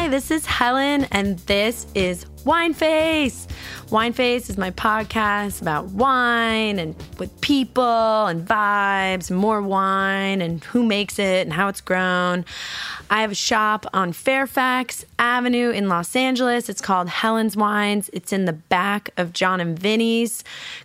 Hi, this is Helen, and this is Wine Face. Wine Face is my podcast about wine and with people and vibes, more wine and who makes it and how it's grown. I have a shop on Fairfax Avenue in Los Angeles. It's called Helen's Wines. It's in the back of Jon and Vinny's.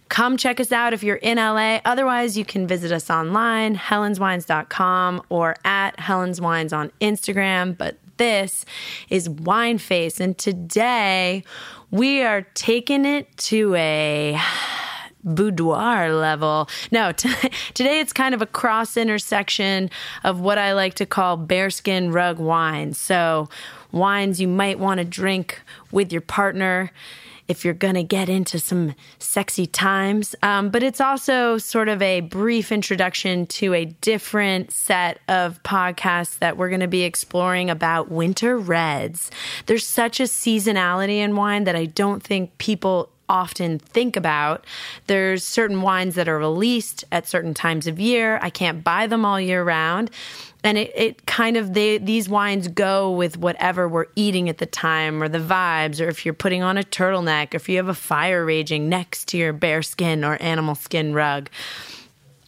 Come check us out if you're in LA. Otherwise, you can visit us online, helenswines.com or at Helen's Wines on Instagram. But this is Wine Face, and today we are taking it to a boudoir level. No, t- today it's kind of a cross intersection of what I like to call bearskin rug wines. So, wines you might want to drink with your partner if you're going to get into some sexy times. Um, but it's also sort of a brief introduction to a different set of podcasts that we're going to be exploring about winter reds. There's such a seasonality in wine that I don't think people often think about. There's certain wines that are released at certain times of year. I can't buy them all year round. And it, it kind of, they, these wines go with whatever we're eating at the time or the vibes, or if you're putting on a turtleneck, or if you have a fire raging next to your bear skin or animal skin rug.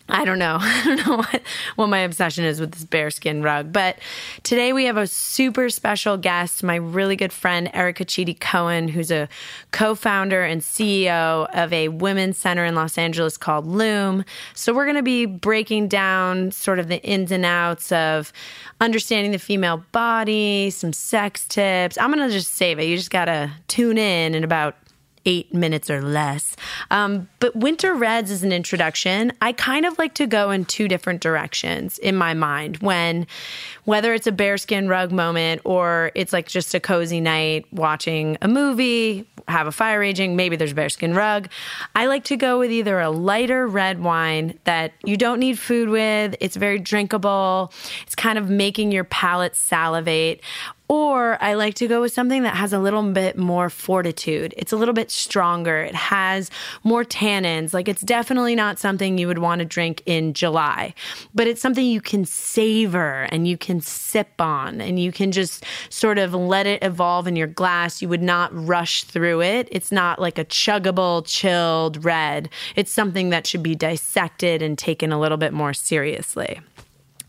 I don't know. I don't know what, what my obsession is with this bearskin rug. But today we have a super special guest, my really good friend, Erica Chidi Cohen, who's a co founder and CEO of a women's center in Los Angeles called Loom. So we're going to be breaking down sort of the ins and outs of understanding the female body, some sex tips. I'm going to just save it. You just got to tune in in about eight minutes or less. Um, but Winter Reds is an introduction. I kind of like to go in two different directions in my mind when, whether it's a bearskin rug moment or it's like just a cozy night watching a movie, have a fire raging, maybe there's a bearskin rug. I like to go with either a lighter red wine that you don't need food with, it's very drinkable, it's kind of making your palate salivate, or I like to go with something that has a little bit more fortitude. It's a little bit stronger. It has more tannins. Like it's definitely not something you would want to drink in July, but it's something you can savor and you can sip on and you can just sort of let it evolve in your glass. You would not rush through it. It's not like a chuggable, chilled red. It's something that should be dissected and taken a little bit more seriously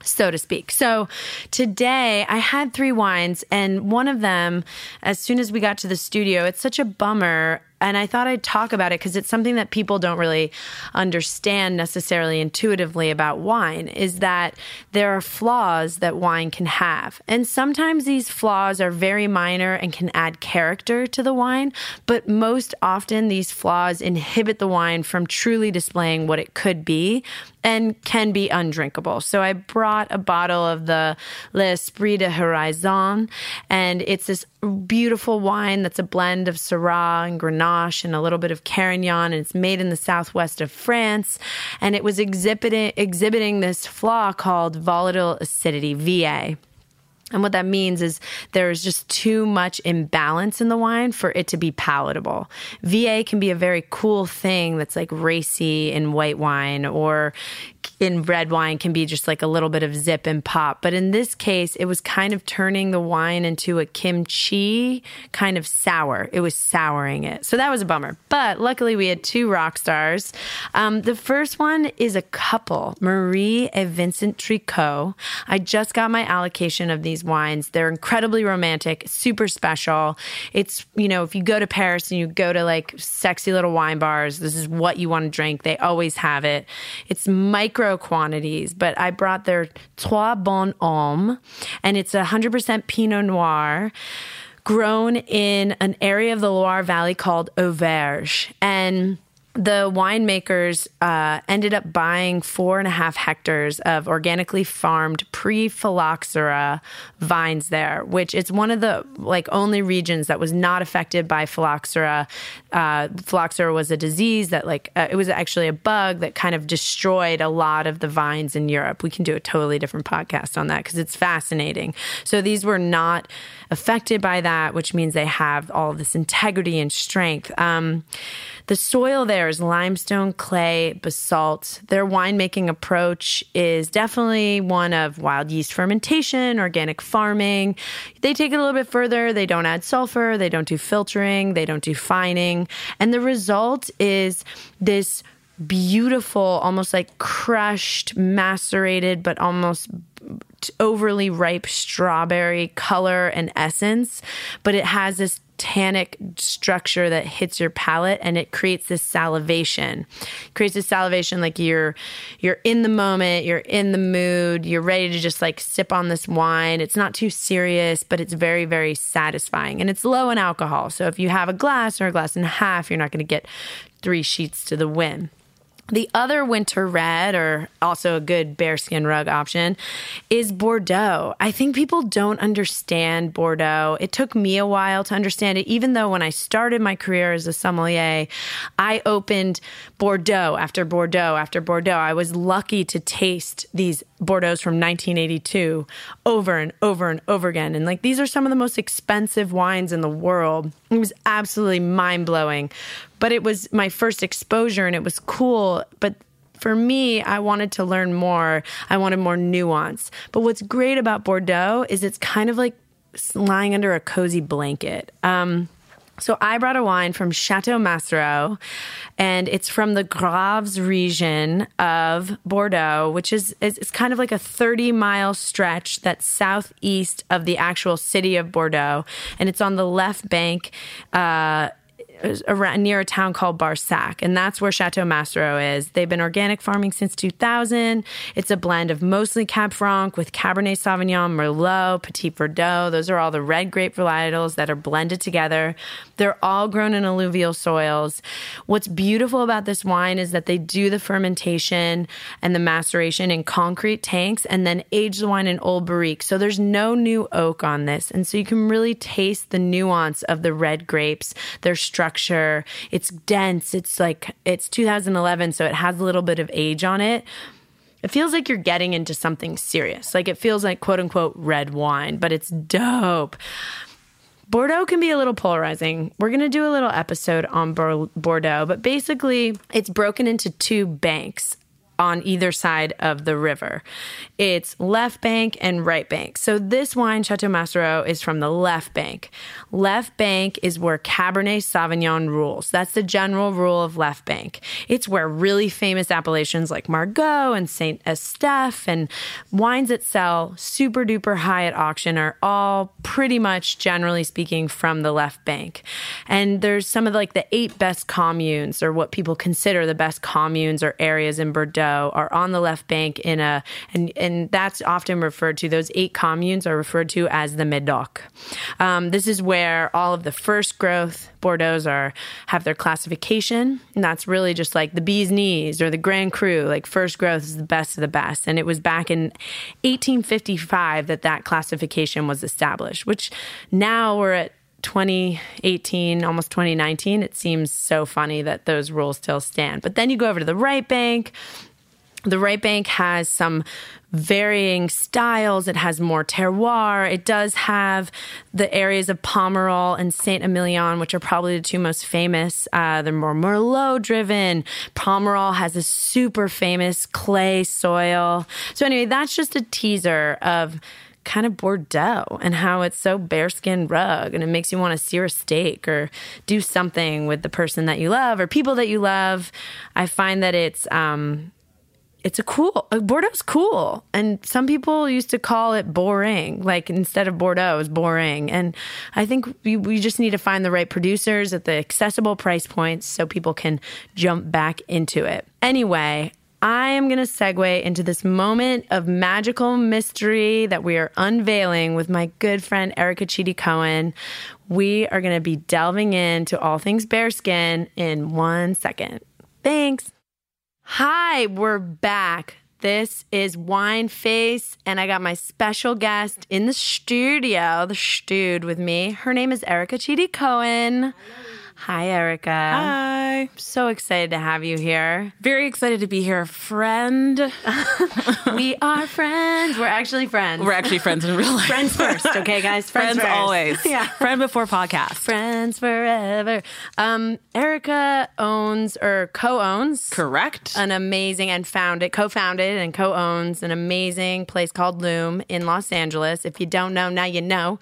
so to speak. So today I had three wines, and one of them, as soon as we got to the studio, it's such a bummer and I thought I'd talk about it because it's something that people don't really understand necessarily intuitively about wine is that there are flaws that wine can have. And sometimes these flaws are very minor and can add character to the wine, but most often these flaws inhibit the wine from truly displaying what it could be and can be undrinkable. So I brought a bottle of the L'Esprit de Horizon, and it's this beautiful wine that's a blend of Syrah and Grenache and a little bit of Carignan, and it's made in the southwest of France. And it was exhibiting exhibiting this flaw called volatile acidity (VA). And what that means is there's just too much imbalance in the wine for it to be palatable. VA can be a very cool thing that's like racy in white wine or in red wine can be just like a little bit of zip and pop. But in this case, it was kind of turning the wine into a kimchi kind of sour. It was souring it. So that was a bummer. But luckily, we had two rock stars. Um, the first one is a couple, Marie and Vincent Tricot. I just got my allocation of these wines. They're incredibly romantic, super special. It's, you know, if you go to Paris and you go to like sexy little wine bars, this is what you want to drink. They always have it. It's micro quantities, but I brought their Trois Bonhommes, and it's 100% Pinot Noir grown in an area of the Loire Valley called Auvergne. And the winemakers uh, ended up buying four and a half hectares of organically farmed pre-phylloxera vines there, which it's one of the like only regions that was not affected by phylloxera. Uh, was a disease that like uh, it was actually a bug that kind of destroyed a lot of the vines in Europe. We can do a totally different podcast on that because it's fascinating. So these were not affected by that, which means they have all this integrity and strength. Um, the soil there is limestone, clay, basalt. Their winemaking approach is definitely one of wild yeast fermentation, organic farming. They take it a little bit further. They don't add sulfur, they don't do filtering, they don't do fining. And the result is this beautiful, almost like crushed, macerated, but almost overly ripe strawberry color and essence, but it has this tannic structure that hits your palate and it creates this salivation. It creates this salivation like you're you're in the moment, you're in the mood, you're ready to just like sip on this wine. It's not too serious, but it's very very satisfying and it's low in alcohol. So if you have a glass or a glass and a half, you're not going to get 3 sheets to the wind. The other winter red, or also a good bearskin rug option, is Bordeaux. I think people don't understand Bordeaux. It took me a while to understand it, even though when I started my career as a sommelier, I opened Bordeaux after Bordeaux after Bordeaux. I was lucky to taste these Bordeaux's from 1982 over and over and over again. And like these are some of the most expensive wines in the world. It was absolutely mind blowing but it was my first exposure and it was cool. But for me, I wanted to learn more. I wanted more nuance. But what's great about Bordeaux is it's kind of like lying under a cozy blanket. Um, so I brought a wine from Chateau Massereau, and it's from the Graves region of Bordeaux, which is it's kind of like a 30 mile stretch that's southeast of the actual city of Bordeaux, and it's on the left bank. Uh, around, near a town called Barsac, and that's where Chateau Massereau is. They've been organic farming since 2000. It's a blend of mostly Cab Franc with Cabernet Sauvignon, Merlot, Petit Verdot. Those are all the red grape varietals that are blended together. They're all grown in alluvial soils. What's beautiful about this wine is that they do the fermentation and the maceration in concrete tanks and then age the wine in old barrique. So there's no new oak on this. And so you can really taste the nuance of the red grapes, their structure structure. It's dense. It's like it's 2011, so it has a little bit of age on it. It feels like you're getting into something serious. Like it feels like quote unquote red wine, but it's dope. Bordeaux can be a little polarizing. We're going to do a little episode on Bordeaux, but basically, it's broken into two banks on either side of the river. It's left bank and right bank. So this wine, Chateau Massereau, is from the left bank. Left bank is where Cabernet Sauvignon rules. That's the general rule of left bank. It's where really famous appellations like Margaux and Saint Estèphe and wines that sell super duper high at auction are all pretty much, generally speaking, from the left bank. And there's some of like the eight best communes or what people consider the best communes or areas in Bordeaux are on the left bank in a, and, and that's often referred to, those eight communes are referred to as the Medoc. Um, this is where all of the first growth Bordeaux's are, have their classification. And that's really just like the bee's knees or the Grand Cru, like first growth is the best of the best. And it was back in 1855 that that classification was established, which now we're at 2018, almost 2019, it seems so funny that those rules still stand. But then you go over to the right bank, The right bank has some varying styles. It has more terroir. It does have the areas of Pomerol and Saint Emilion, which are probably the two most famous. Uh, they're more Merlot driven. Pomerol has a super famous clay soil. So, anyway, that's just a teaser of kind of Bordeaux and how it's so bearskin rug and it makes you want to sear a steak or do something with the person that you love or people that you love. I find that it's um, it's a cool uh, Bordeaux's cool, and some people used to call it boring. Like instead of Bordeaux, it's boring. And I think we, we just need to find the right producers at the accessible price points so people can jump back into it. Anyway, I am going to segue into this moment of magical mystery that we are unveiling with my good friend Erica Chidi Cohen. We are going to be delving into all things bearskin in one second. Thanks. Hi, we're back. This is Wine Face, and I got my special guest in the studio, the stewed with me. Her name is Erica Chidi Cohen. Hi, Erica. Hi. So excited to have you here. Very excited to be here, friend. we are friends. We're actually friends. We're actually friends in real life. friends first, okay, guys? Friends, first. always. Yeah. Friend before podcast. Friends forever. Um, Erica owns or co-owns Correct. an amazing and founded, co-founded and co-owns an amazing place called Loom in Los Angeles. If you don't know, now you know.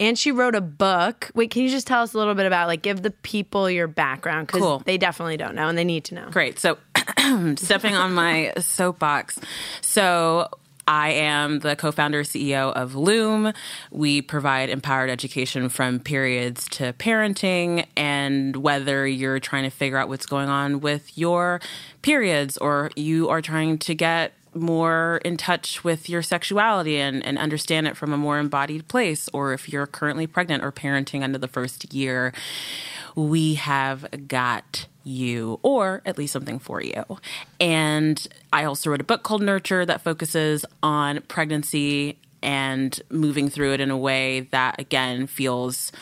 And she wrote a book. Wait, can you just tell us a little bit about like give the people your background because Cool. they definitely don't know and they need to know. Great. So, stepping on my soapbox. So, I am the co founder CEO of Loom. We provide empowered education from periods to parenting. And whether you're trying to figure out what's going on with your periods or you are trying to get more in touch with your sexuality and, and understand it from a more embodied place, or if you're currently pregnant or parenting under the first year, we have got you, or at least something for you. And I also wrote a book called Nurture that focuses on pregnancy and moving through it in a way that, again, feels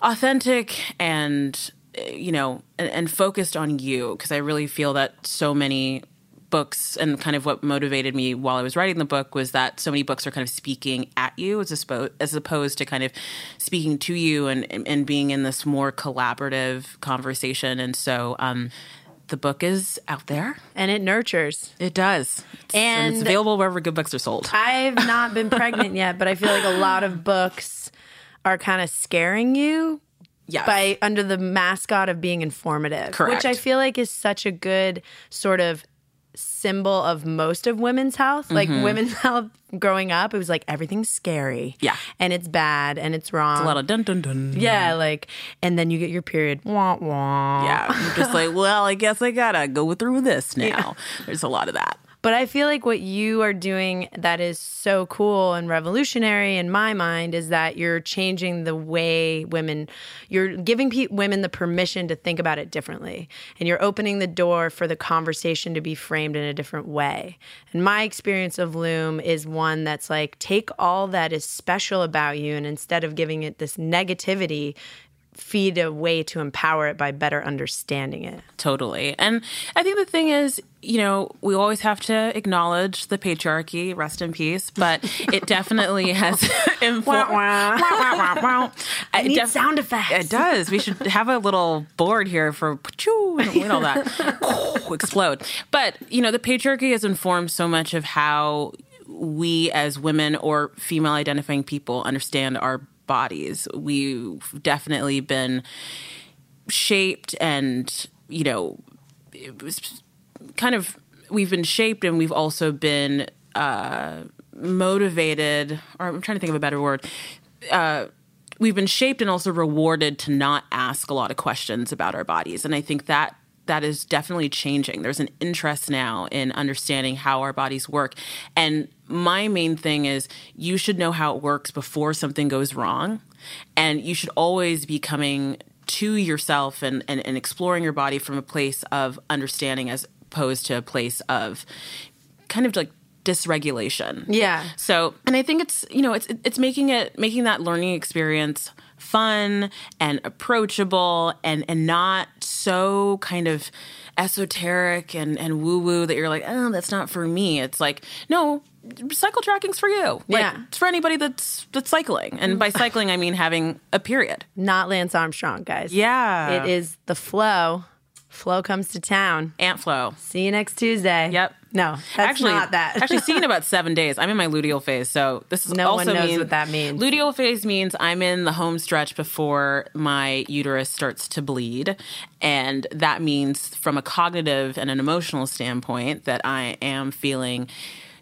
authentic and you know and, and focused on you because i really feel that so many books and kind of what motivated me while i was writing the book was that so many books are kind of speaking at you as, opposed, as opposed to kind of speaking to you and, and, and being in this more collaborative conversation and so um, the book is out there And it nurtures. it does It's- and it's available wherever good books are sold I've not been pregnant yet, but I feel like a lot of books are kind of scaring you yes. by under the mascot of being informative, Correct. which I feel like is such a good sort of symbol of most of women's health. Like women's health growing up, it was like everything's scary. Mm-hmm. Yeah. And it's bad and it's wrong. a lot of dun dun dun yeah, like and then you get your period. Wah wah. Yeah, I'm just like, well, I guess I gotta go through this now. There's a lot of that. But I feel like what you are doing that is so cool and revolutionary in my mind is that you're changing the way women, you're giving pe- women the permission to think about it differently. And you're opening the door for the conversation to be framed in a different way. And my experience of Loom is one that's like, take all that is special about you and instead of giving it this negativity, feed a way to empower it by better understanding it. Totally. And I think the thing is, you know, we always have to acknowledge the patriarchy, rest in peace, but it definitely has informed. I need sound effects. It does. We should have a little board here for and and all that explode. But, you know, the patriarchy has informed so much of how we as women or female identifying people understand our bodies. We've definitely been shaped and, you know, it was kind of we've been shaped and we've also been uh, motivated or i'm trying to think of a better word uh, we've been shaped and also rewarded to not ask a lot of questions about our bodies and i think that that is definitely changing there's an interest now in understanding how our bodies work and my main thing is you should know how it works before something goes wrong and you should always be coming to yourself and, and, and exploring your body from a place of understanding as opposed to a place of kind of like dysregulation. Yeah. So, and I think it's you know it's it's making it making that learning experience fun and approachable and and not so kind of esoteric and and woo woo that you're like, oh, that's not for me. It's like, no, cycle tracking's for you. Like, Yeah. it's for anybody that's that's cycling, and by mm. cycling I mean having a period. Not Lance Armstrong, guys. Yeah. It is the flow. Flow comes to town. Aunt Flo. See you next Tuesday. Yep. No, that's actually, not that. actually, seeing about seven days. I'm in my luteal phase, so this is No one also knows mean- what that means. Luteal phase means I'm in the home stretch before my uterus starts to bleed, and that means from a cognitive and an emotional standpoint that I am feeling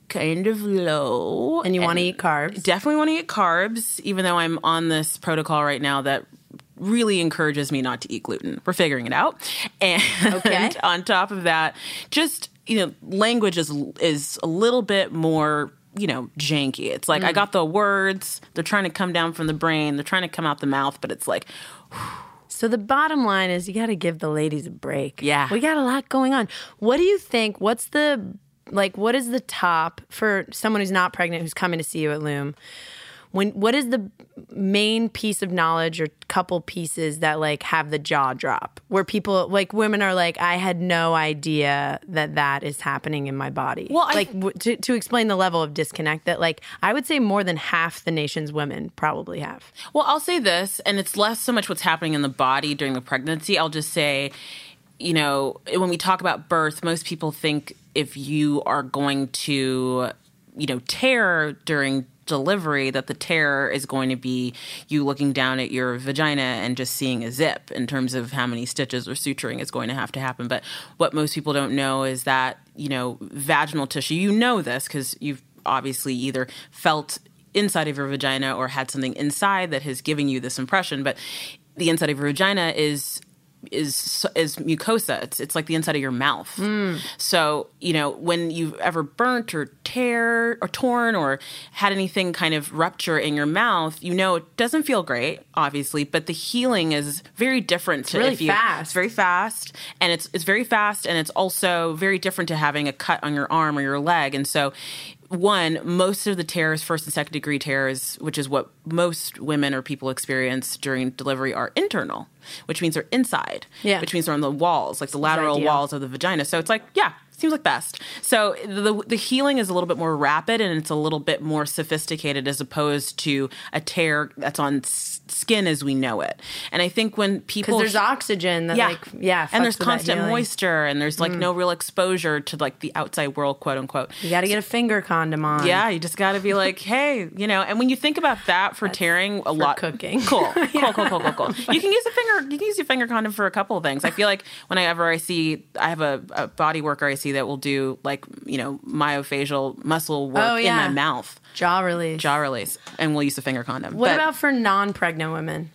kind of low, and you want to eat carbs. definitely want to eat carbs, even though I'm on this protocol right now that really encourages me not to eat gluten. We're figuring it out. And Okay. on top of that, just, you know, language is is a little bit more you know, janky. It's like I mm. got the words, they're trying to come down from the brain, they're trying to come out the mouth, but it's like So the bottom line is you got to give the ladies a break. Yeah. We got a lot going on. What do you think? What's the like what is the top for someone who's not pregnant who's coming to see you at Loom? When what is the main piece of knowledge or couple pieces that like have the jaw drop where people like women are like I had no idea that that is happening in my body. Well, like w- to to explain the level of disconnect that like I would say more than half the nation's women probably have. Well, I'll say this, and it's less so much what's happening in the body during the pregnancy. I'll just say, you know, when we talk about birth, most people think if you are going to, you know, tear during delivery that the tear is going to be you looking down at your vagina and just seeing a zip in terms of how many stitches or suturing is going to have to happen. But what most people don't know is that you know vaginal tissue you know this because you've obviously either felt inside of your vagina or had something inside that has given you this impression but the inside of your vagina is is is mucosa. It's it's like the inside of your mouth. So you know when you've ever burnt or tear or torn or had anything kind of rupture in your mouth you know it doesn't feel great obviously but the healing is very different to really if you, fast. it's very fast. And it's it's very fast and it's also very different to having a cut on your arm or your leg. And so one most of the tears first and second degree tears which is what most women or people experience during delivery are internal which means they're inside Yeah. which means they're on the walls like the lateral walls of the vagina. So it's like yeah seems like best. So the the healing is a little bit more rapid and it's a little bit more sophisticated as opposed to a tear that's on skin as we know it and i think when people there's oxygen that like yeah, and there's constant. Mm. moisture and there's like no real exposure to like the outside world quote unquote You got to get a finger condom on. yeah you just got to be like hey you know and when you think about that for tearing a lot cooking. cool cool cool cool cool cool you can use a finger you can use your finger condom for a couple of things i feel like whenever i see i have a, a body worker i see that will do like you know myofascial muscle work Oh, yeah. in my mouth jaw release. jaw release and we'll use the finger condom What But- about for non-pregnant women?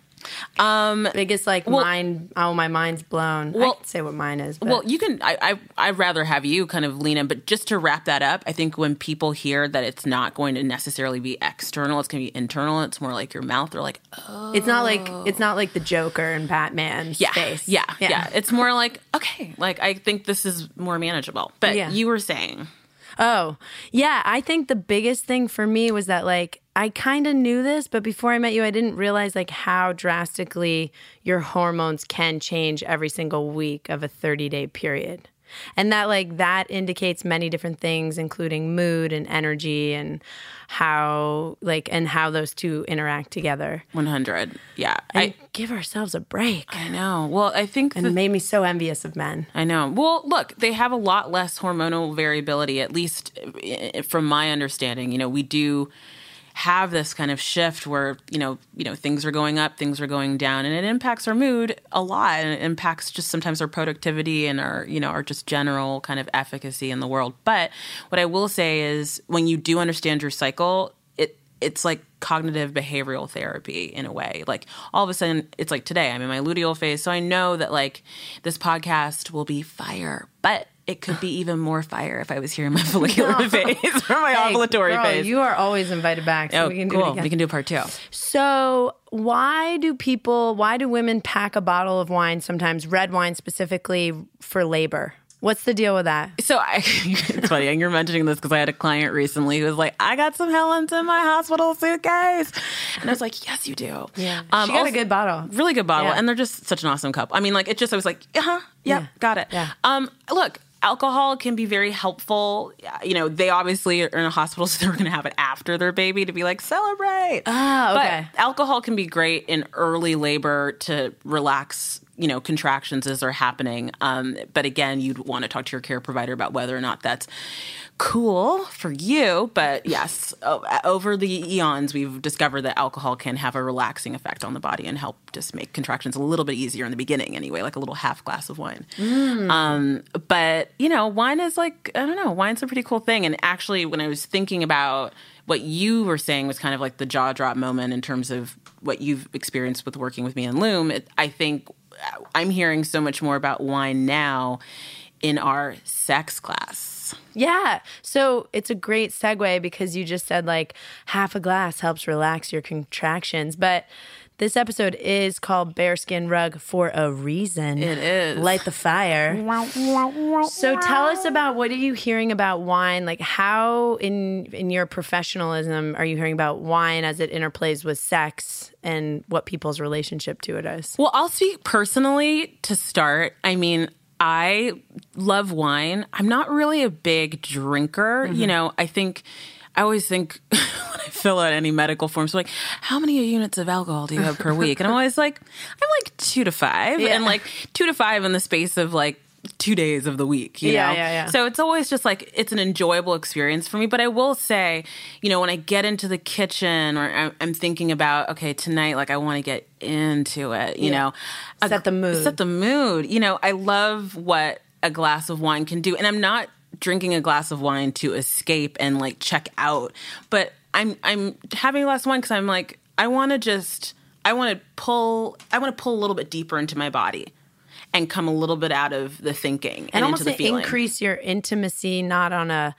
um Biggest like mind. Oh, my mind's blown. Well- I can say what mine is. But Well, you can. I, I I'd rather have you kind of lean in, but just to wrap that up, I think when people hear that it's not going to necessarily be external, it's going to be internal. It's more like your mouth. They're like, oh, it's not like it's not like the Joker and Batman's yeah, face. yeah, yeah, It's more like okay, like I think this is more manageable. But Yeah. you were saying, Oh, yeah. I think the biggest thing for me was that, like, I kind of knew this, but before I met you, I didn't realize, like, how drastically your hormones can change every single week of a 30 day period. And that, like, that indicates many different things, including mood and energy and how, like, and how those two interact together. one hundred, yeah, And I give ourselves a break. I know. Well, I think And the it made me so envious of men. I know. Well, look, they have a lot less hormonal variability, at least eh, from my understanding. You know, we do have this kind of shift where you know, you know, things are going up, things are going down, and it impacts our mood a lot, and it impacts just sometimes our productivity and our, you know, our just general kind of efficacy in the world. But what I will say is, when you do understand your cycle, it it's like cognitive behavioral therapy in a way. Like all of a sudden, it's like today I'm in my luteal phase, so I know that like this podcast will be fire, but it could be even more fire if I was here in my follicular phase or my Hey, ovulatory girl, phase. You are always invited back. So oh, we can do cool. it again. we can do part two. So, why do people, why do women pack a bottle of wine sometimes, red wine specifically for labor? What's the deal with that? So I, it's funny, and you're mentioning this because I had a client recently who was like, "I got some Helens in my hospital suitcase," and I was like, "Yes, you do." Yeah. She got a good bottle. really good bottle, Yeah. and they're just such an awesome couple. I mean, like it just I was like, "Uh huh, yep, Yeah. got it." Yeah. Um, look. Alcohol can be very helpful. You know, they obviously are in a hospital, so they're going to have it after their baby to be like, celebrate. Ah, okay. But alcohol can be great in early labor to relax you know contractions as they're happening. Um, but again you'd want to talk to your care provider about whether or not that's cool for you. But yes over the eons we've discovered that alcohol can have a relaxing effect on the body and help just make contractions a little bit easier in the beginning anyway like a little half glass of wine. Um, but you know wine is like i don't know wine's a pretty cool thing. And actually when i was thinking about what you were saying was kind of like the jaw drop moment in terms of what you've experienced with working with me in Loom. It, I think I'm hearing so much more about wine now in our sex class. Yeah. So it's a great segue because you just said like half a glass helps relax your contractions. But this episode is called Bearskin Rug for a reason. It is. Light the fire. So tell us about what are you hearing about wine? Like how in in your professionalism are you hearing about wine as it interplays with sex and what people's relationship to it is? Well, I'll speak personally to start. I mean, I love wine. I'm not really a big drinker. You mm-hmm. know, I think. I always think when I fill out any medical forms, like, how many units of alcohol do you have per week? And I'm always like, I'm like two to five, Yeah. and like two to five in the space of like two days of the week. You Yeah, know, yeah, yeah. So it's always just like it's an enjoyable experience for me. But I will say, you know, when I get into the kitchen or I'm, I'm thinking about, okay, tonight, like I want to get into it. You know, a- Set the mood. Set the mood. You know, I love what a glass of wine can do, and I'm not drinking a glass of wine to escape and like check out, but I'm I'm having a glass of wine because I'm like I want to just I want to pull I want to pull a little bit deeper into my body and come a little bit out of the thinking and, and almost into the feeling. increase your intimacy not on a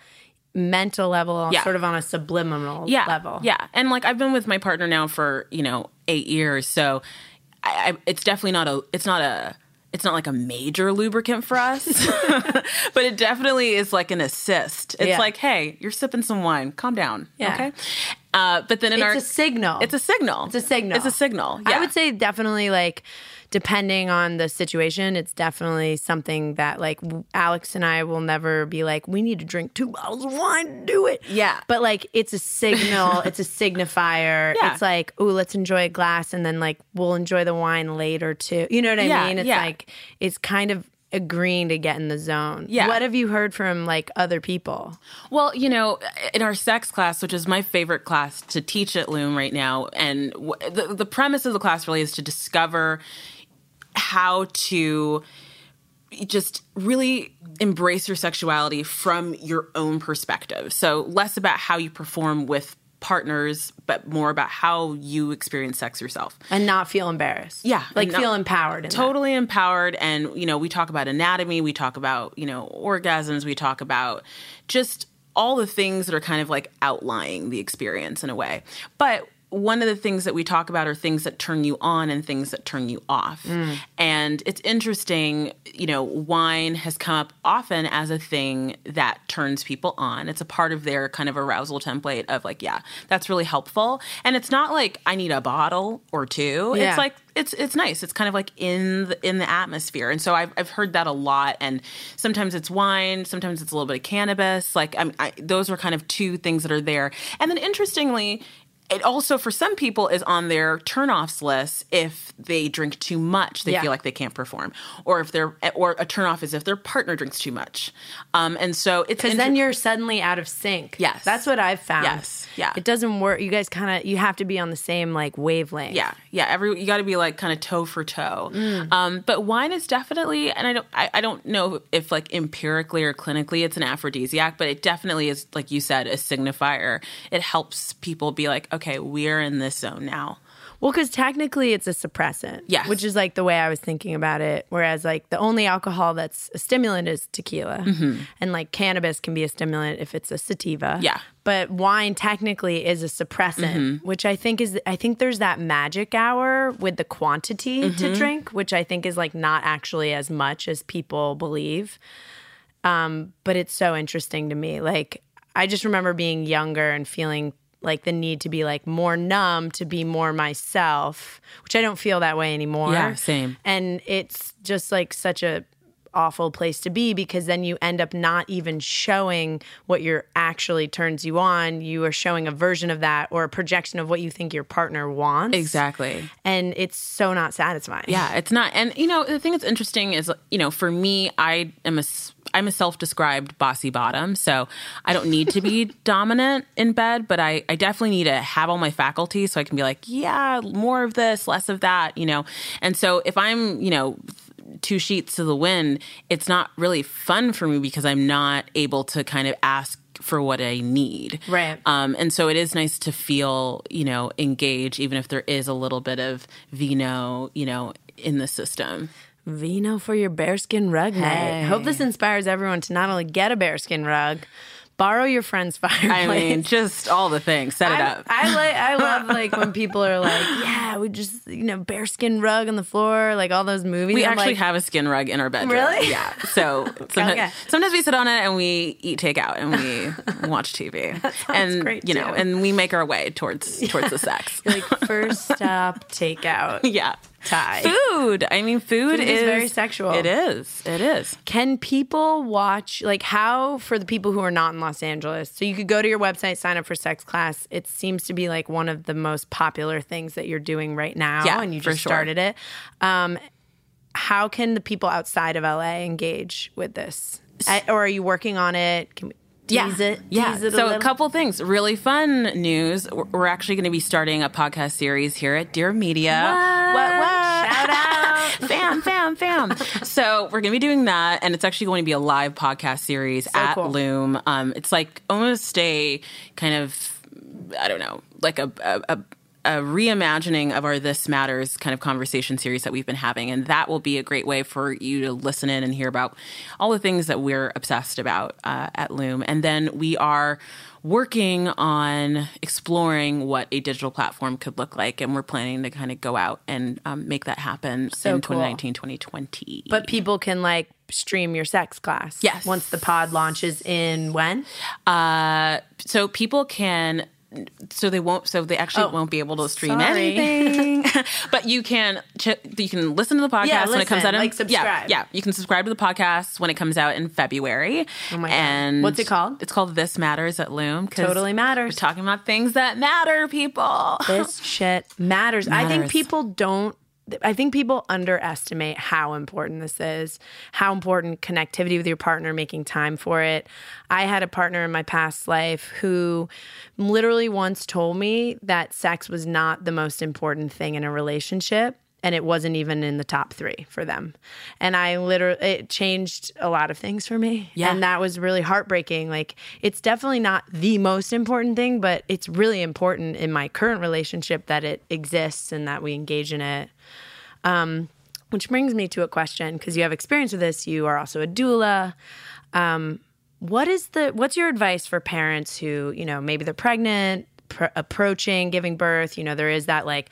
mental level Yeah. sort of on a subliminal yeah, level Yeah, and like I've been with my partner now for you know eight years, so I, I, it's definitely not a it's not a it's not like a major lubricant for us, but it definitely is like an assist. It's Yeah. like, hey, you're sipping some wine, calm down, Yeah. okay. Uh, but then in it's our a signal it's a signal. it's a signal It's a signal. Yeah. i would say definitely like depending on the situation it's definitely something that like alex and i will never be like we need to drink two bottles of wine to do it Yeah. but like it's a signal it's a signifier Yeah. it's like oh let's enjoy a glass and then like we'll enjoy the wine later too you know what i Yeah, mean it's yeah. like it's kind of agreeing to get in the zone Yeah. what have you heard from like other people Well, you know, in our sex class, which is my favorite class to teach at Loom right now, and w- the, the premise of the class really is to discover how to just really embrace your sexuality from your own perspective. So, less about how you perform with partners, but more about how you experience sex yourself. and not feel embarrassed. Yeah, like not- feel empowered in that. totally empowered. And you know we talk about anatomy we talk about you know orgasms we talk about just all the things that are kind of like outlying the experience in a way. But one of the things that we talk about are things that turn you on and things that turn you off. Mm. And it's interesting, you know, wine has come up often as a thing that turns people on. It's a part of their kind of arousal template of like, yeah, that's really helpful. And it's not like I need a bottle or two. Yeah. It's like it's it's nice. It's kind of like in the, in the atmosphere, and so I've I've heard that a lot. And sometimes it's wine, sometimes it's a little bit of cannabis. Like I, I, those are kind of two things that are there. And then interestingly. It also, for some people, is on their turnoffs list if they drink too much. They Yeah. feel like they can't perform, or if they're, or a turnoff is if their partner drinks too much. Um, and so it's Because then you're suddenly out of sync. Yes. That's what I've found. Yes. Yeah. It doesn't work. You guys kind of, you have to be on the same like wavelength. Yeah, yeah. Every you got to be like kind of toe for toe. Mm. Um, but wine is definitely, and I don't, I, I don't know if like empirically or clinically it's an aphrodisiac, but it definitely is, like you said, a signifier. It helps people be like, okay, we're in this zone now. Well, because technically it's a suppressant. Yes. Which is like the way I was thinking about it. Whereas like the only alcohol that's a stimulant is tequila. And like cannabis can be a stimulant if it's a sativa. Mm-hmm. Yeah. But wine technically is a suppressant, Mm-hmm. which I think is, I think there's that magic hour with the quantity Mm-hmm. to drink, which I think is like not actually as much as people believe. Um, but it's so interesting to me. Like, I just remember being younger and feeling like the need to be like more numb to be more myself, which I don't feel that way anymore. Yeah, same. And it's just like such a awful place to be because then you end up not even showing what you're actually turns you on. You are showing a version of that or a projection of what you think your partner wants. Exactly. And it's so not satisfying. Yeah, it's not. And you know, the thing that's interesting is, you know, for me, I am a I'm a self-described bossy bottom, so I don't need to be dominant in bed, but I I definitely need to have all my faculties so I can be like, yeah, more of this, less of that, you know. And so if I'm, you know, two sheets to the wind, it's not really fun for me because I'm not able to kind of ask for what I need. Right. Um, and so it is nice to feel, you know, engaged, even if there is a little bit of vino, you know, in the system. Vino for your bearskin rug night. I hope this inspires everyone to not only get a bearskin rug, borrow your friend's fireplace. I mean, just all the things. Set it I, up. I like I love like when people are like, yeah, we just you know bearskin rug on the floor, like all those movies. we I'm actually like, have a skin rug in our bedroom. Really? Yeah. So sometimes, Okay. sometimes we sit on it and we eat takeout and we watch TV. and great, you know, too. and we make our way towards towards the sex. like first stop takeout. yeah. Tie. Food. I mean, food, Food is very sexual. It is. It is. Can people watch like how for the people who are not in Los Angeles? So you could go to your website, sign up for sex class. It seems to be like one of the most popular things that you're doing right now, Yeah, and you just sure. started it. Um, how can the people outside of LA engage with this? I- or are you working on it? Can we tease it? Yeah. Tease it so little? a couple things. Really fun news. We're we're actually going to be starting a podcast series here at Dear Media. What? What? Shout out. fam, fam, fam. so we're going to be doing that, and it's actually going to be a live podcast series at cool. Loom. Um, it's like almost a kind of, I don't know, like a. a, a a reimagining of our This Matters kind of conversation series that we've been having. And that will be a great way for you to listen in and hear about all the things that we're obsessed about uh, at Loom. And then we are working on exploring what a digital platform could look like. And we're planning to kind of go out and um, make that happen So in cool. 2019, 2020. But people can like stream your sex class. Yes. Once the pod launches in when? Uh, so people can. So they won't. So they actually oh, won't be able to stream Oh, sorry. anything. but you can. Ch- you can listen to the podcast Yeah, when it comes out. In, like, subscribe. Yeah, yeah. You can subscribe to the podcast when it comes out in February. Oh my God. And What's it called? It's called This Matters at loom Totally matters. We're talking about things that matter, people. this shit matters. I think people don't. I think people underestimate how important this is, how important connectivity with your partner, making time for it. I had a partner in my past life who literally once told me that sex was not the most important thing in a relationship. And it wasn't even in the top three for them. And I literally, it changed a lot of things for me. Yeah. And that was really heartbreaking. Like, it's definitely not the most important thing, but it's really important in my current relationship that it exists and that we engage in it. Um, which brings me to a question because you have experience with this. You are also a doula. Um, what is the what's your advice for parents who you know maybe they're pregnant, pr- approaching giving birth? You know there is that like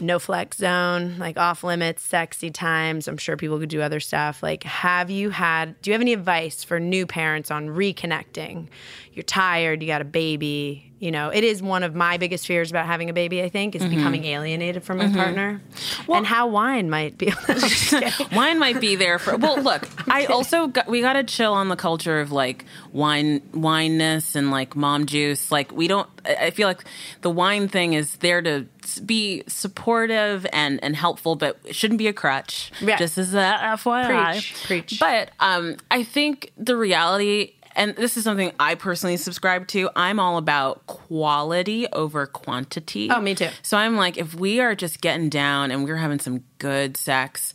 no flex zone, like off limits, sexy times. I'm sure people could do other stuff. Like, have you had, do you have any advice for new parents on reconnecting? You're tired, you got a baby. You know, it is one of my biggest fears about having a baby, I think, is becoming alienated from my partner. and how wine might be. wine might be there for well look i also got, we got to chill on the culture of like wine wineness and like mom juice like we don't i I feel like the wine thing is there to be supportive and and helpful but it shouldn't be a crutch Yeah. just as a fyi Preach, preach. but um i think the reality and this is something I personally subscribe to. I'm all about quality over quantity. Oh, me too. So I'm like, if we are just getting down and we're having some good sex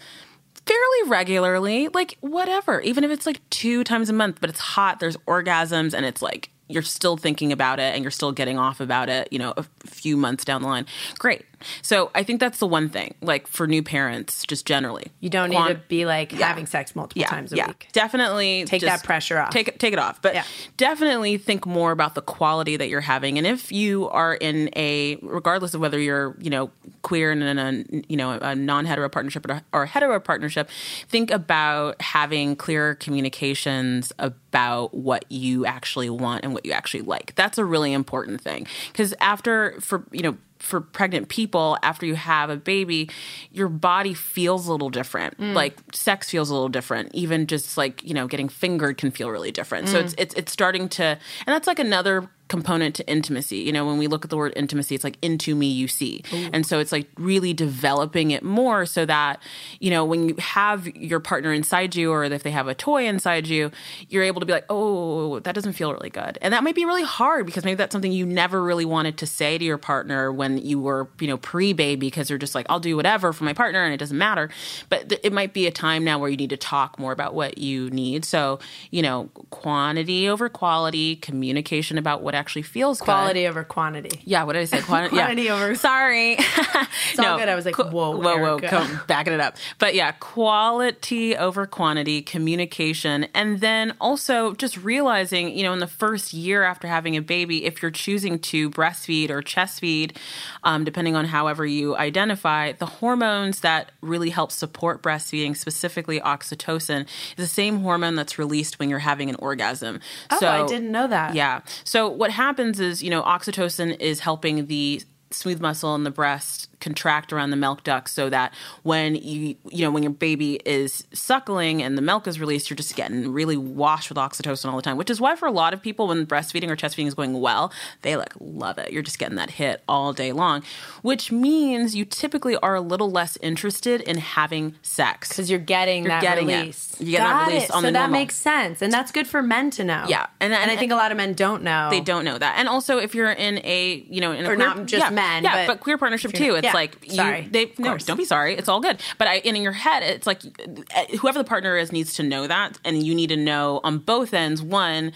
fairly regularly, like whatever, even if it's like two times a month, but it's hot, there's orgasms, and it's like you're still thinking about it and you're still getting off about it, you know, a few months down the line. Great. So I think that's the one thing, like for new parents, just generally. you don't need to be like having sex multiple times a week. Definitely Take that pressure off. Take it take it off. But Yeah. definitely think more about the quality that you're having. And if you are in a regardless of whether you're, you know, queer and in a you know a non-hetero partnership or a, or a hetero partnership, think about having clear communications about what you actually want and what you actually like. That's a really important thing because after for you know for pregnant people after you have a baby your body feels a little different. Mm. Like sex feels a little different. Even just like you know getting fingered can feel really different. So mm. it's, it's it's starting to and that's like another component to intimacy. You know when we look at the word intimacy it's like into me you see. And so it's like really developing it more so that you know when you have your partner inside you or if they have a toy inside you you're able to be like oh that doesn't feel really good. And that might be really hard because maybe that's something you never really wanted to say to your partner when you were you know pre-baby because you're just like i'll do whatever for my partner and it doesn't matter. But th- it might be a time now where you need to talk more about what you need. So you know quantity over quality communication about what actually feels good. Quality over quantity. Yeah, what did I say? Quantity, Quantity yeah. over- Sorry. It's all good. I was like, whoa, whoa, whoa, Erica. come backing it up. But yeah, quality over quantity, communication, and then also just realizing, you know, in the first year after having a baby, if you're choosing to breastfeed or chest feed, um, depending on however you identify, the hormones that really help support breastfeeding, specifically oxytocin, is the same hormone that's released when you're having an orgasm. Oh, I didn't know that. Yeah. So what happens is, you know, oxytocin is helping the smooth muscle in the breast contract around the milk duct so that when you you know when your baby is suckling and the milk is released you're just getting really washed with oxytocin all the time which is why for a lot of people when breastfeeding or chest feeding is going well they like love it you're just getting that hit all day long which means you typically are a little less interested in having sex Because you're getting You're that getting it. release. You get that release it. on so the that normal. makes sense, and that's good for men to know. Yeah. And- and, and- I think a lot of men don't know. they don't know that. And also, if you're in a, you know, in a Or queer, not just yeah, men, yeah, but queer partnership too. It's yeah. like you, Sorry. they no, don't be sorry. It's all good. But I, and in your head, it's like uh, whoever the partner is needs to know that, and you need to know on both ends. One,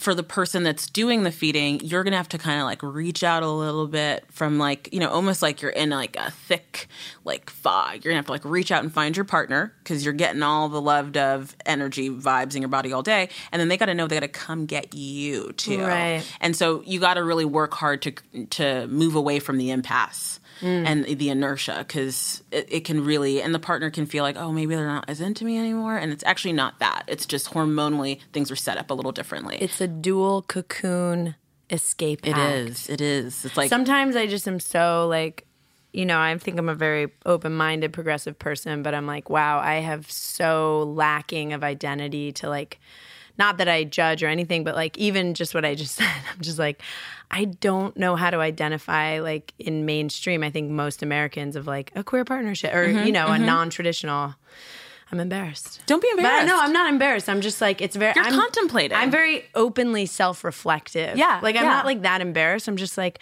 for the person that's doing the feeding, you're gonna have to kind of like reach out a little bit from like you know almost like you're in like a thick like fog. You're gonna have to like reach out and find your partner because you're getting all the loved of energy vibes in your body all day, and then they got to know they got to come get you too. Right. And so you got to really work hard to to move away from the impasse Mm. and the inertia because it, it can really and the partner can feel like oh maybe they're not as into me anymore and it's actually not that it's just hormonally things are set up a little differently It's a dual cocoon escape. It act. is it is it's like Sometimes I just am so like, you know, I think I'm a very open minded, progressive person, but I'm like, wow, I have so lacking of identity to like, not that I judge or anything, but like even just what I just said, I'm just like, I don't know how to identify like in mainstream. I think most Americans of like a queer partnership or, Mm-hmm, you know, a non traditional. I'm embarrassed. don't be But embarrassed no, I'm not embarrassed. I'm just like it's very. You're I'm, contemplating. I'm very openly self-reflective. Yeah, like I'm yeah. not like that embarrassed. I'm just like,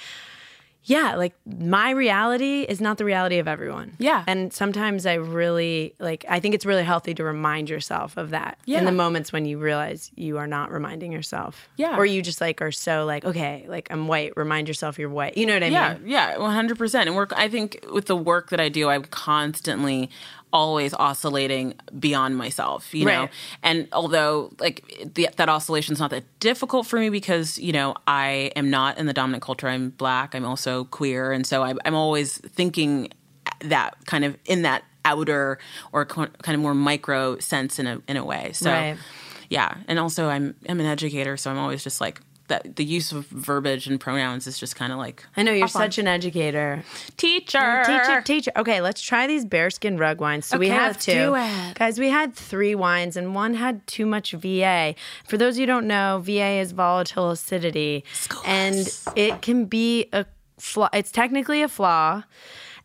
yeah, like my reality is not the reality of everyone. Yeah. and sometimes I really like. I think it's really healthy to remind yourself of that Yeah. in the moments when you realize you are not reminding yourself. Yeah. or you just like are so like okay, like I'm white. Remind yourself you're white. You know what I yeah mean? yeah 100% and work i think with the work that i do i'm constantly always oscillating beyond myself you know? And although like the, that oscillation is not that difficult for me because you know i am not in the dominant culture. I'm black. I'm also queer. And so I, i'm always thinking that kind of in that outer or co- kind of more micro sense in a in a way. So Right. yeah. And also i'm i'm an educator so i'm always just like that the use of verbiage and pronouns is just kind of like I know you're off on- such an educator. teacher Teacher, teacher. Okay, let's try these bearskin rug wines. So we have let's two. do it. Guys, we had three wines and one had too much VA. For those of you who don't know, VA is volatile acidity. And it can be a flaw. It's technically a flaw.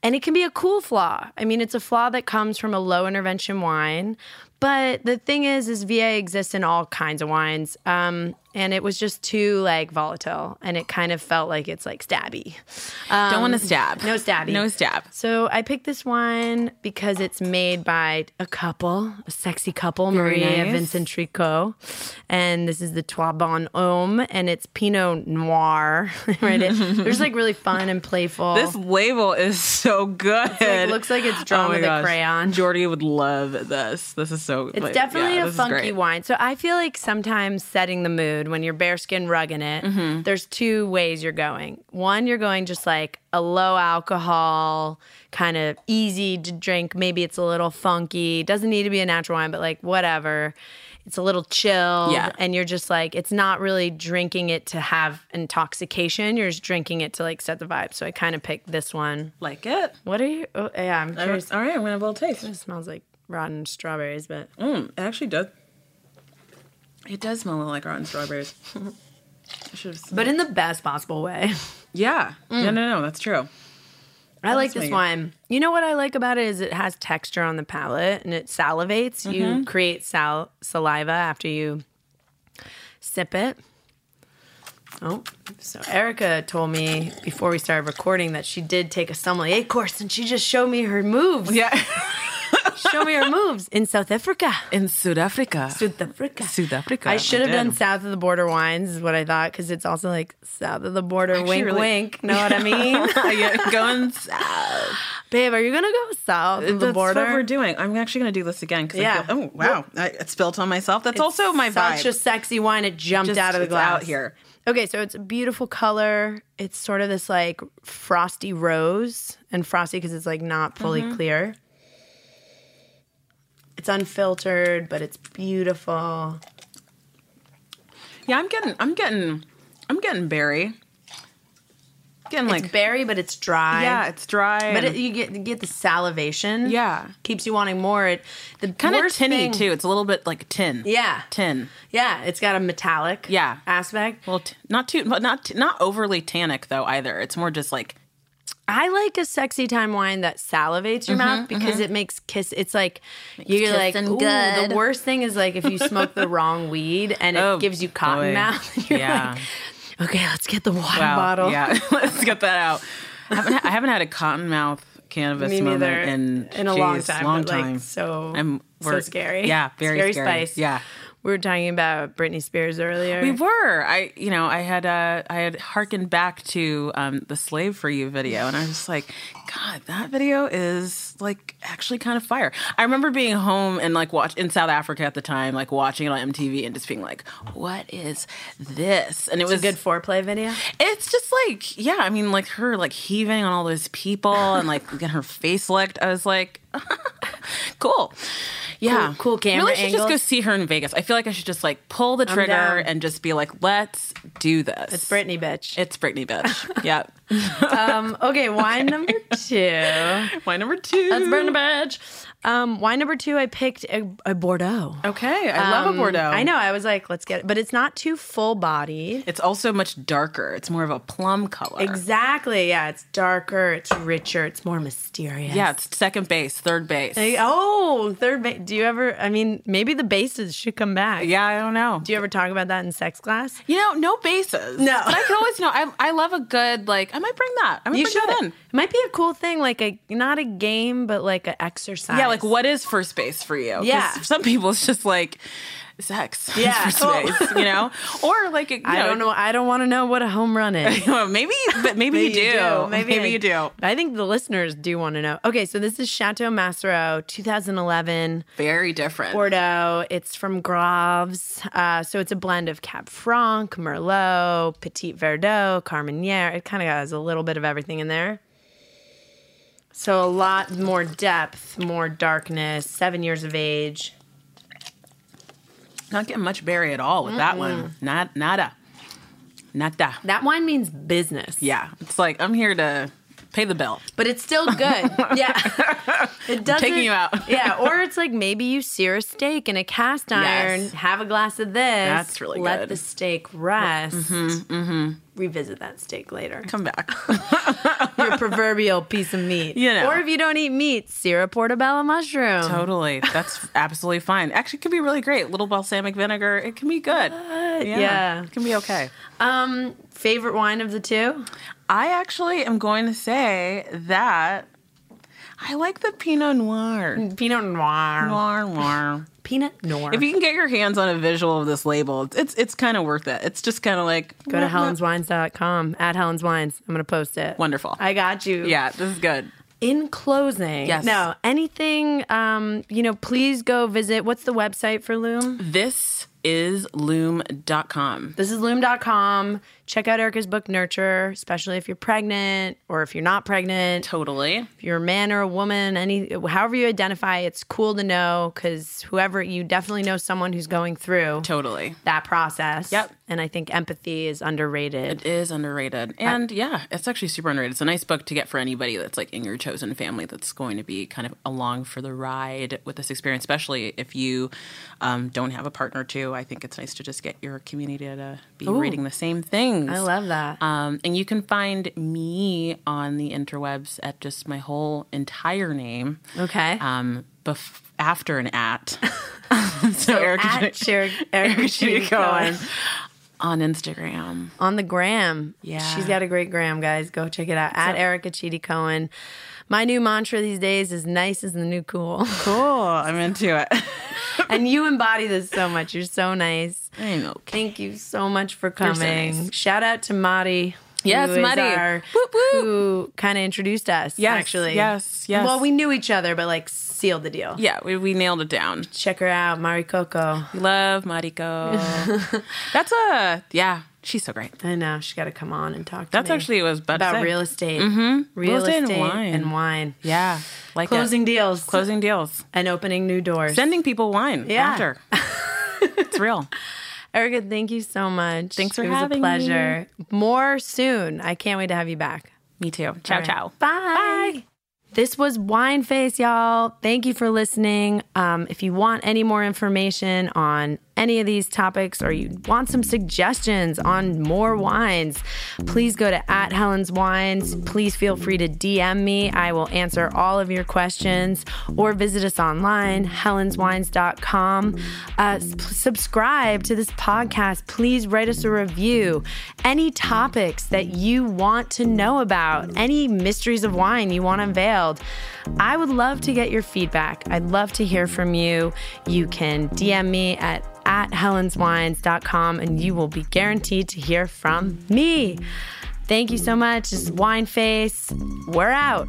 And it can be a cool flaw. I mean, it's a flaw that comes from a low intervention wine. But the thing is, is VA exists in all kinds of wines. Um, and it was just too like volatile and it kind of felt like it's like stabby. don't want to um, stab no stabby. no stab So I picked this wine because it's made by a couple, a sexy couple, Very Marie nice. Vincent Tricot. And this is the Trois Bonhommes, and it's Pinot Noir. right? It, they're just like really fun and playful. this label is so good like- looks like it's drawn Oh with a crayon. jordy would love this this is so It's but, definitely yeah, a funky wine. So I feel like sometimes setting the mood when you're bearskin rugging it, Mm-hmm. there's two ways you're going. One, you're going just like a low alcohol, kind of easy to drink. Maybe it's a little funky. Doesn't need to be a natural wine, but like whatever. It's a little chilled. Yeah. And you're just like, it's not really drinking it to have intoxication. You're just drinking it to like set the vibe. So I kind of picked this one. Like it. What are you? Oh, yeah, I'm curious. All right, I'm gonna have a little taste. It smells like rotten strawberries, but Mm, it actually does. It does smell like rotten strawberries. I should have. but in the best possible way. Yeah. No, no, no. That's true. I like this make wine. You know what I like about it is it has texture on the palate and it salivates. Mm-hmm. You create sal- saliva after you sip it. Oh, so Erica told me before we started recording that she did take a sommelier course and she just showed me her moves. Yeah. Show me her moves in South Africa. In South Africa. South Africa. South Africa. I should have done south of the border wines, is what I thought, because it's also like south of the border, wink, really- wink. Know what I mean? yeah, going south. Babe, are you gonna go south of the Border? That's border? what we're doing. I'm actually going to do this again. 'cause I Yeah. feel- oh, wow. I, it spilt on myself. That's also my vibe. Such a sexy wine. It jumped Just- out of the it's glass. out here. Okay, so it's a beautiful color. It's sort of this like frosty rose and frosty because it's like not fully Mm-hmm. clear. It's unfiltered, but it's beautiful. yeah, I'm getting, I'm getting, I'm getting berry. Getting like, it's berry, but it's dry. yeah, it's dry. but it, you get you get the salivation. Yeah. keeps you wanting more. It the kind of tinny thing- too. It's a little bit like tin. Yeah, Tin. yeah. It's got a metallic Yeah. aspect. Well, t- not too, but not not overly tannic though either. It's more just like I like a sexy time wine that salivates your mouth mm-hmm, because mm-hmm. it makes kiss. It's like you're like, ooh, good." the worst thing is like if you smoke the wrong weed and it Oh, gives you cotton boy. mouth. Yeah. like, okay, let's get the water wow, bottle. Yeah, let's get that out. I haven't, I haven't had a cotton mouth cannabis Me moment in in a long geez, time. Long but, like, time. so I'm- so scary. yeah, very scary, scary. spice. Yeah. We were talking about Britney Spears earlier. We were. I, you know, I had, uh, I had harkened back to um, the "Slave for You" video, and I was just like, God, that video is like actually kind of fire. I remember being home and like watch in South Africa at the time, like watching it on MTV, and just being like, What is this? And it It's was a good foreplay video. It's just like, yeah, I mean, like her like heaving on all those people and like getting her face licked. I was like, cool. Yeah. Cool- cool camera Really should just go see her in Vegas. I feel like I should just like pull the trigger and just be like, let's do this. It's Britney, bitch. It's Britney, bitch. yeah. um, okay, wine number two. Wine number two. That's Britney, bitch. Um, wine number two, I picked a, a Bordeaux. Okay. I love a Um, Bordeaux. I know. I was like, let's get it, but it's not too full bodied. It's also much darker. It's more of a plum color. Exactly. Yeah, it's darker. It's richer. It's more mysterious. Yeah, it's second base, third base. Oh, third base. Do you ever? I mean, maybe the bases should come back. Yeah, I don't know. Do you ever talk about that in sex class? You know, no bases. No. but I can always know. I I love a good like. I might bring that. I might You bring should. that in. It might be a cool thing, like a not a game, but like an exercise. Yeah, like what is first base for you? Yeah. some people it's just like sex. Yeah. you know, or like you I don't know. I don't want to know what a home run is. maybe, but maybe, you do. Maybe, I- you do. I think the listeners do want to know. Okay, so this is Chateau Massereau, 2011. Very different. Bordeaux. It's from Graves. Uh, so it's a blend of Cab Franc, Merlot, Petit Verdot, Carmenere. It kind of has a little bit of everything in there. So a lot more depth, more darkness, seven years of age. Not getting much berry at all with that one. Not nada, nada. That wine means business. Yeah, it's like I'm here to pay the bill. But it's still good. yeah. It doesn't taking you out. yeah. Or it's like maybe you sear a steak in a cast iron, Yes. have a glass of this. That's really Let good. the steak rest. Mm-hmm, Revisit that steak later. Come back. Your proverbial piece of meat. You know. Or if you don't eat meat, sear a portobello mushroom. totally. That's absolutely fine. Actually, it could be really great. little balsamic vinegar. It can be good. Yeah. yeah. It can be okay. Um, favorite wine of the two? I actually am going to say that I like the Pinot Noir. Pinot Noir. Noir, noir. Pinot Noir. If you can get your hands on a visual of this label, it's it's kind of worth it. It's just kind of like Go to helenswines.com at Helen's Wines. I'm going to post it. Wonderful. I got you. Yeah, this is good. in closing, Yes. no, anything, um, you know, please go visit. What's the website for Loom? This is loom.com. This is loom.com. Check out Erica's book, Nurture, especially if you're pregnant or if you're not pregnant. Totally. If you're a man or a woman, any however you identify, it's cool to know because whoever you definitely know someone who's going through Totally. that process. Yep. And I think empathy is underrated. It is underrated. And yeah, it's actually super underrated. It's a nice book to get for anybody that's like in your chosen family that's going to be kind of along for the ride with this experience, especially if you um, don't have a partner too. I think it's nice to just get your community to be reading the same things. I love that. Um, and you can find me on the interwebs at just my whole entire name. Okay. Um, bef- after an at. so, Erica, At Cher- Erica Erica Cohen. On Instagram. on the gram. Yeah. She's got a great gram, guys. Go check it out. At Erica Chidi Cohen. My new mantra these days is nice is the new cool. Cool. I'm into it. and you embody this so much. You're so nice. I'm okay. Thank you so much for so coming. nice. Shout out to Madi. Yes, who is Madi. our- Whoop, whoop. Who kind of introduced us, Yes, actually. yes, yes. Well, we knew each other, but like sealed the deal. Yeah, we, we nailed it down. Check her out, Mari Coco. We love Mariko. That's a, yeah, she's so great. I know. She's got to come on and talk to me. That's me actually what was about, about real estate. Mm-hmm. Real, Real estate estate and wine. and wine. Yeah, like Closing it. deals. Closing deals. and opening new doors. Sending people wine Yeah. after. it's real. Erica, thank you so much. Thanks for it having me. It was a me. pleasure. More soon. I can't wait to have you back. Me too. Ciao, right. ciao. Bye. This was Wine Face, y'all. Thank you for listening. Um, if you want any more information on any of these topics or you want some suggestions on more wines, please go to at Helen's Wines. Please feel free to DM me. I will answer all of your questions or visit us online, helenswines.com. Uh, subscribe to this podcast. Please write us a review. Any topics that you want to know about, any mysteries of wine you want unveiled, I would love to get your feedback. I'd love to hear from you. You can DM me at at helenswines.com and you will be guaranteed to hear from me. Thank you so much. This is Wine Face. We're out.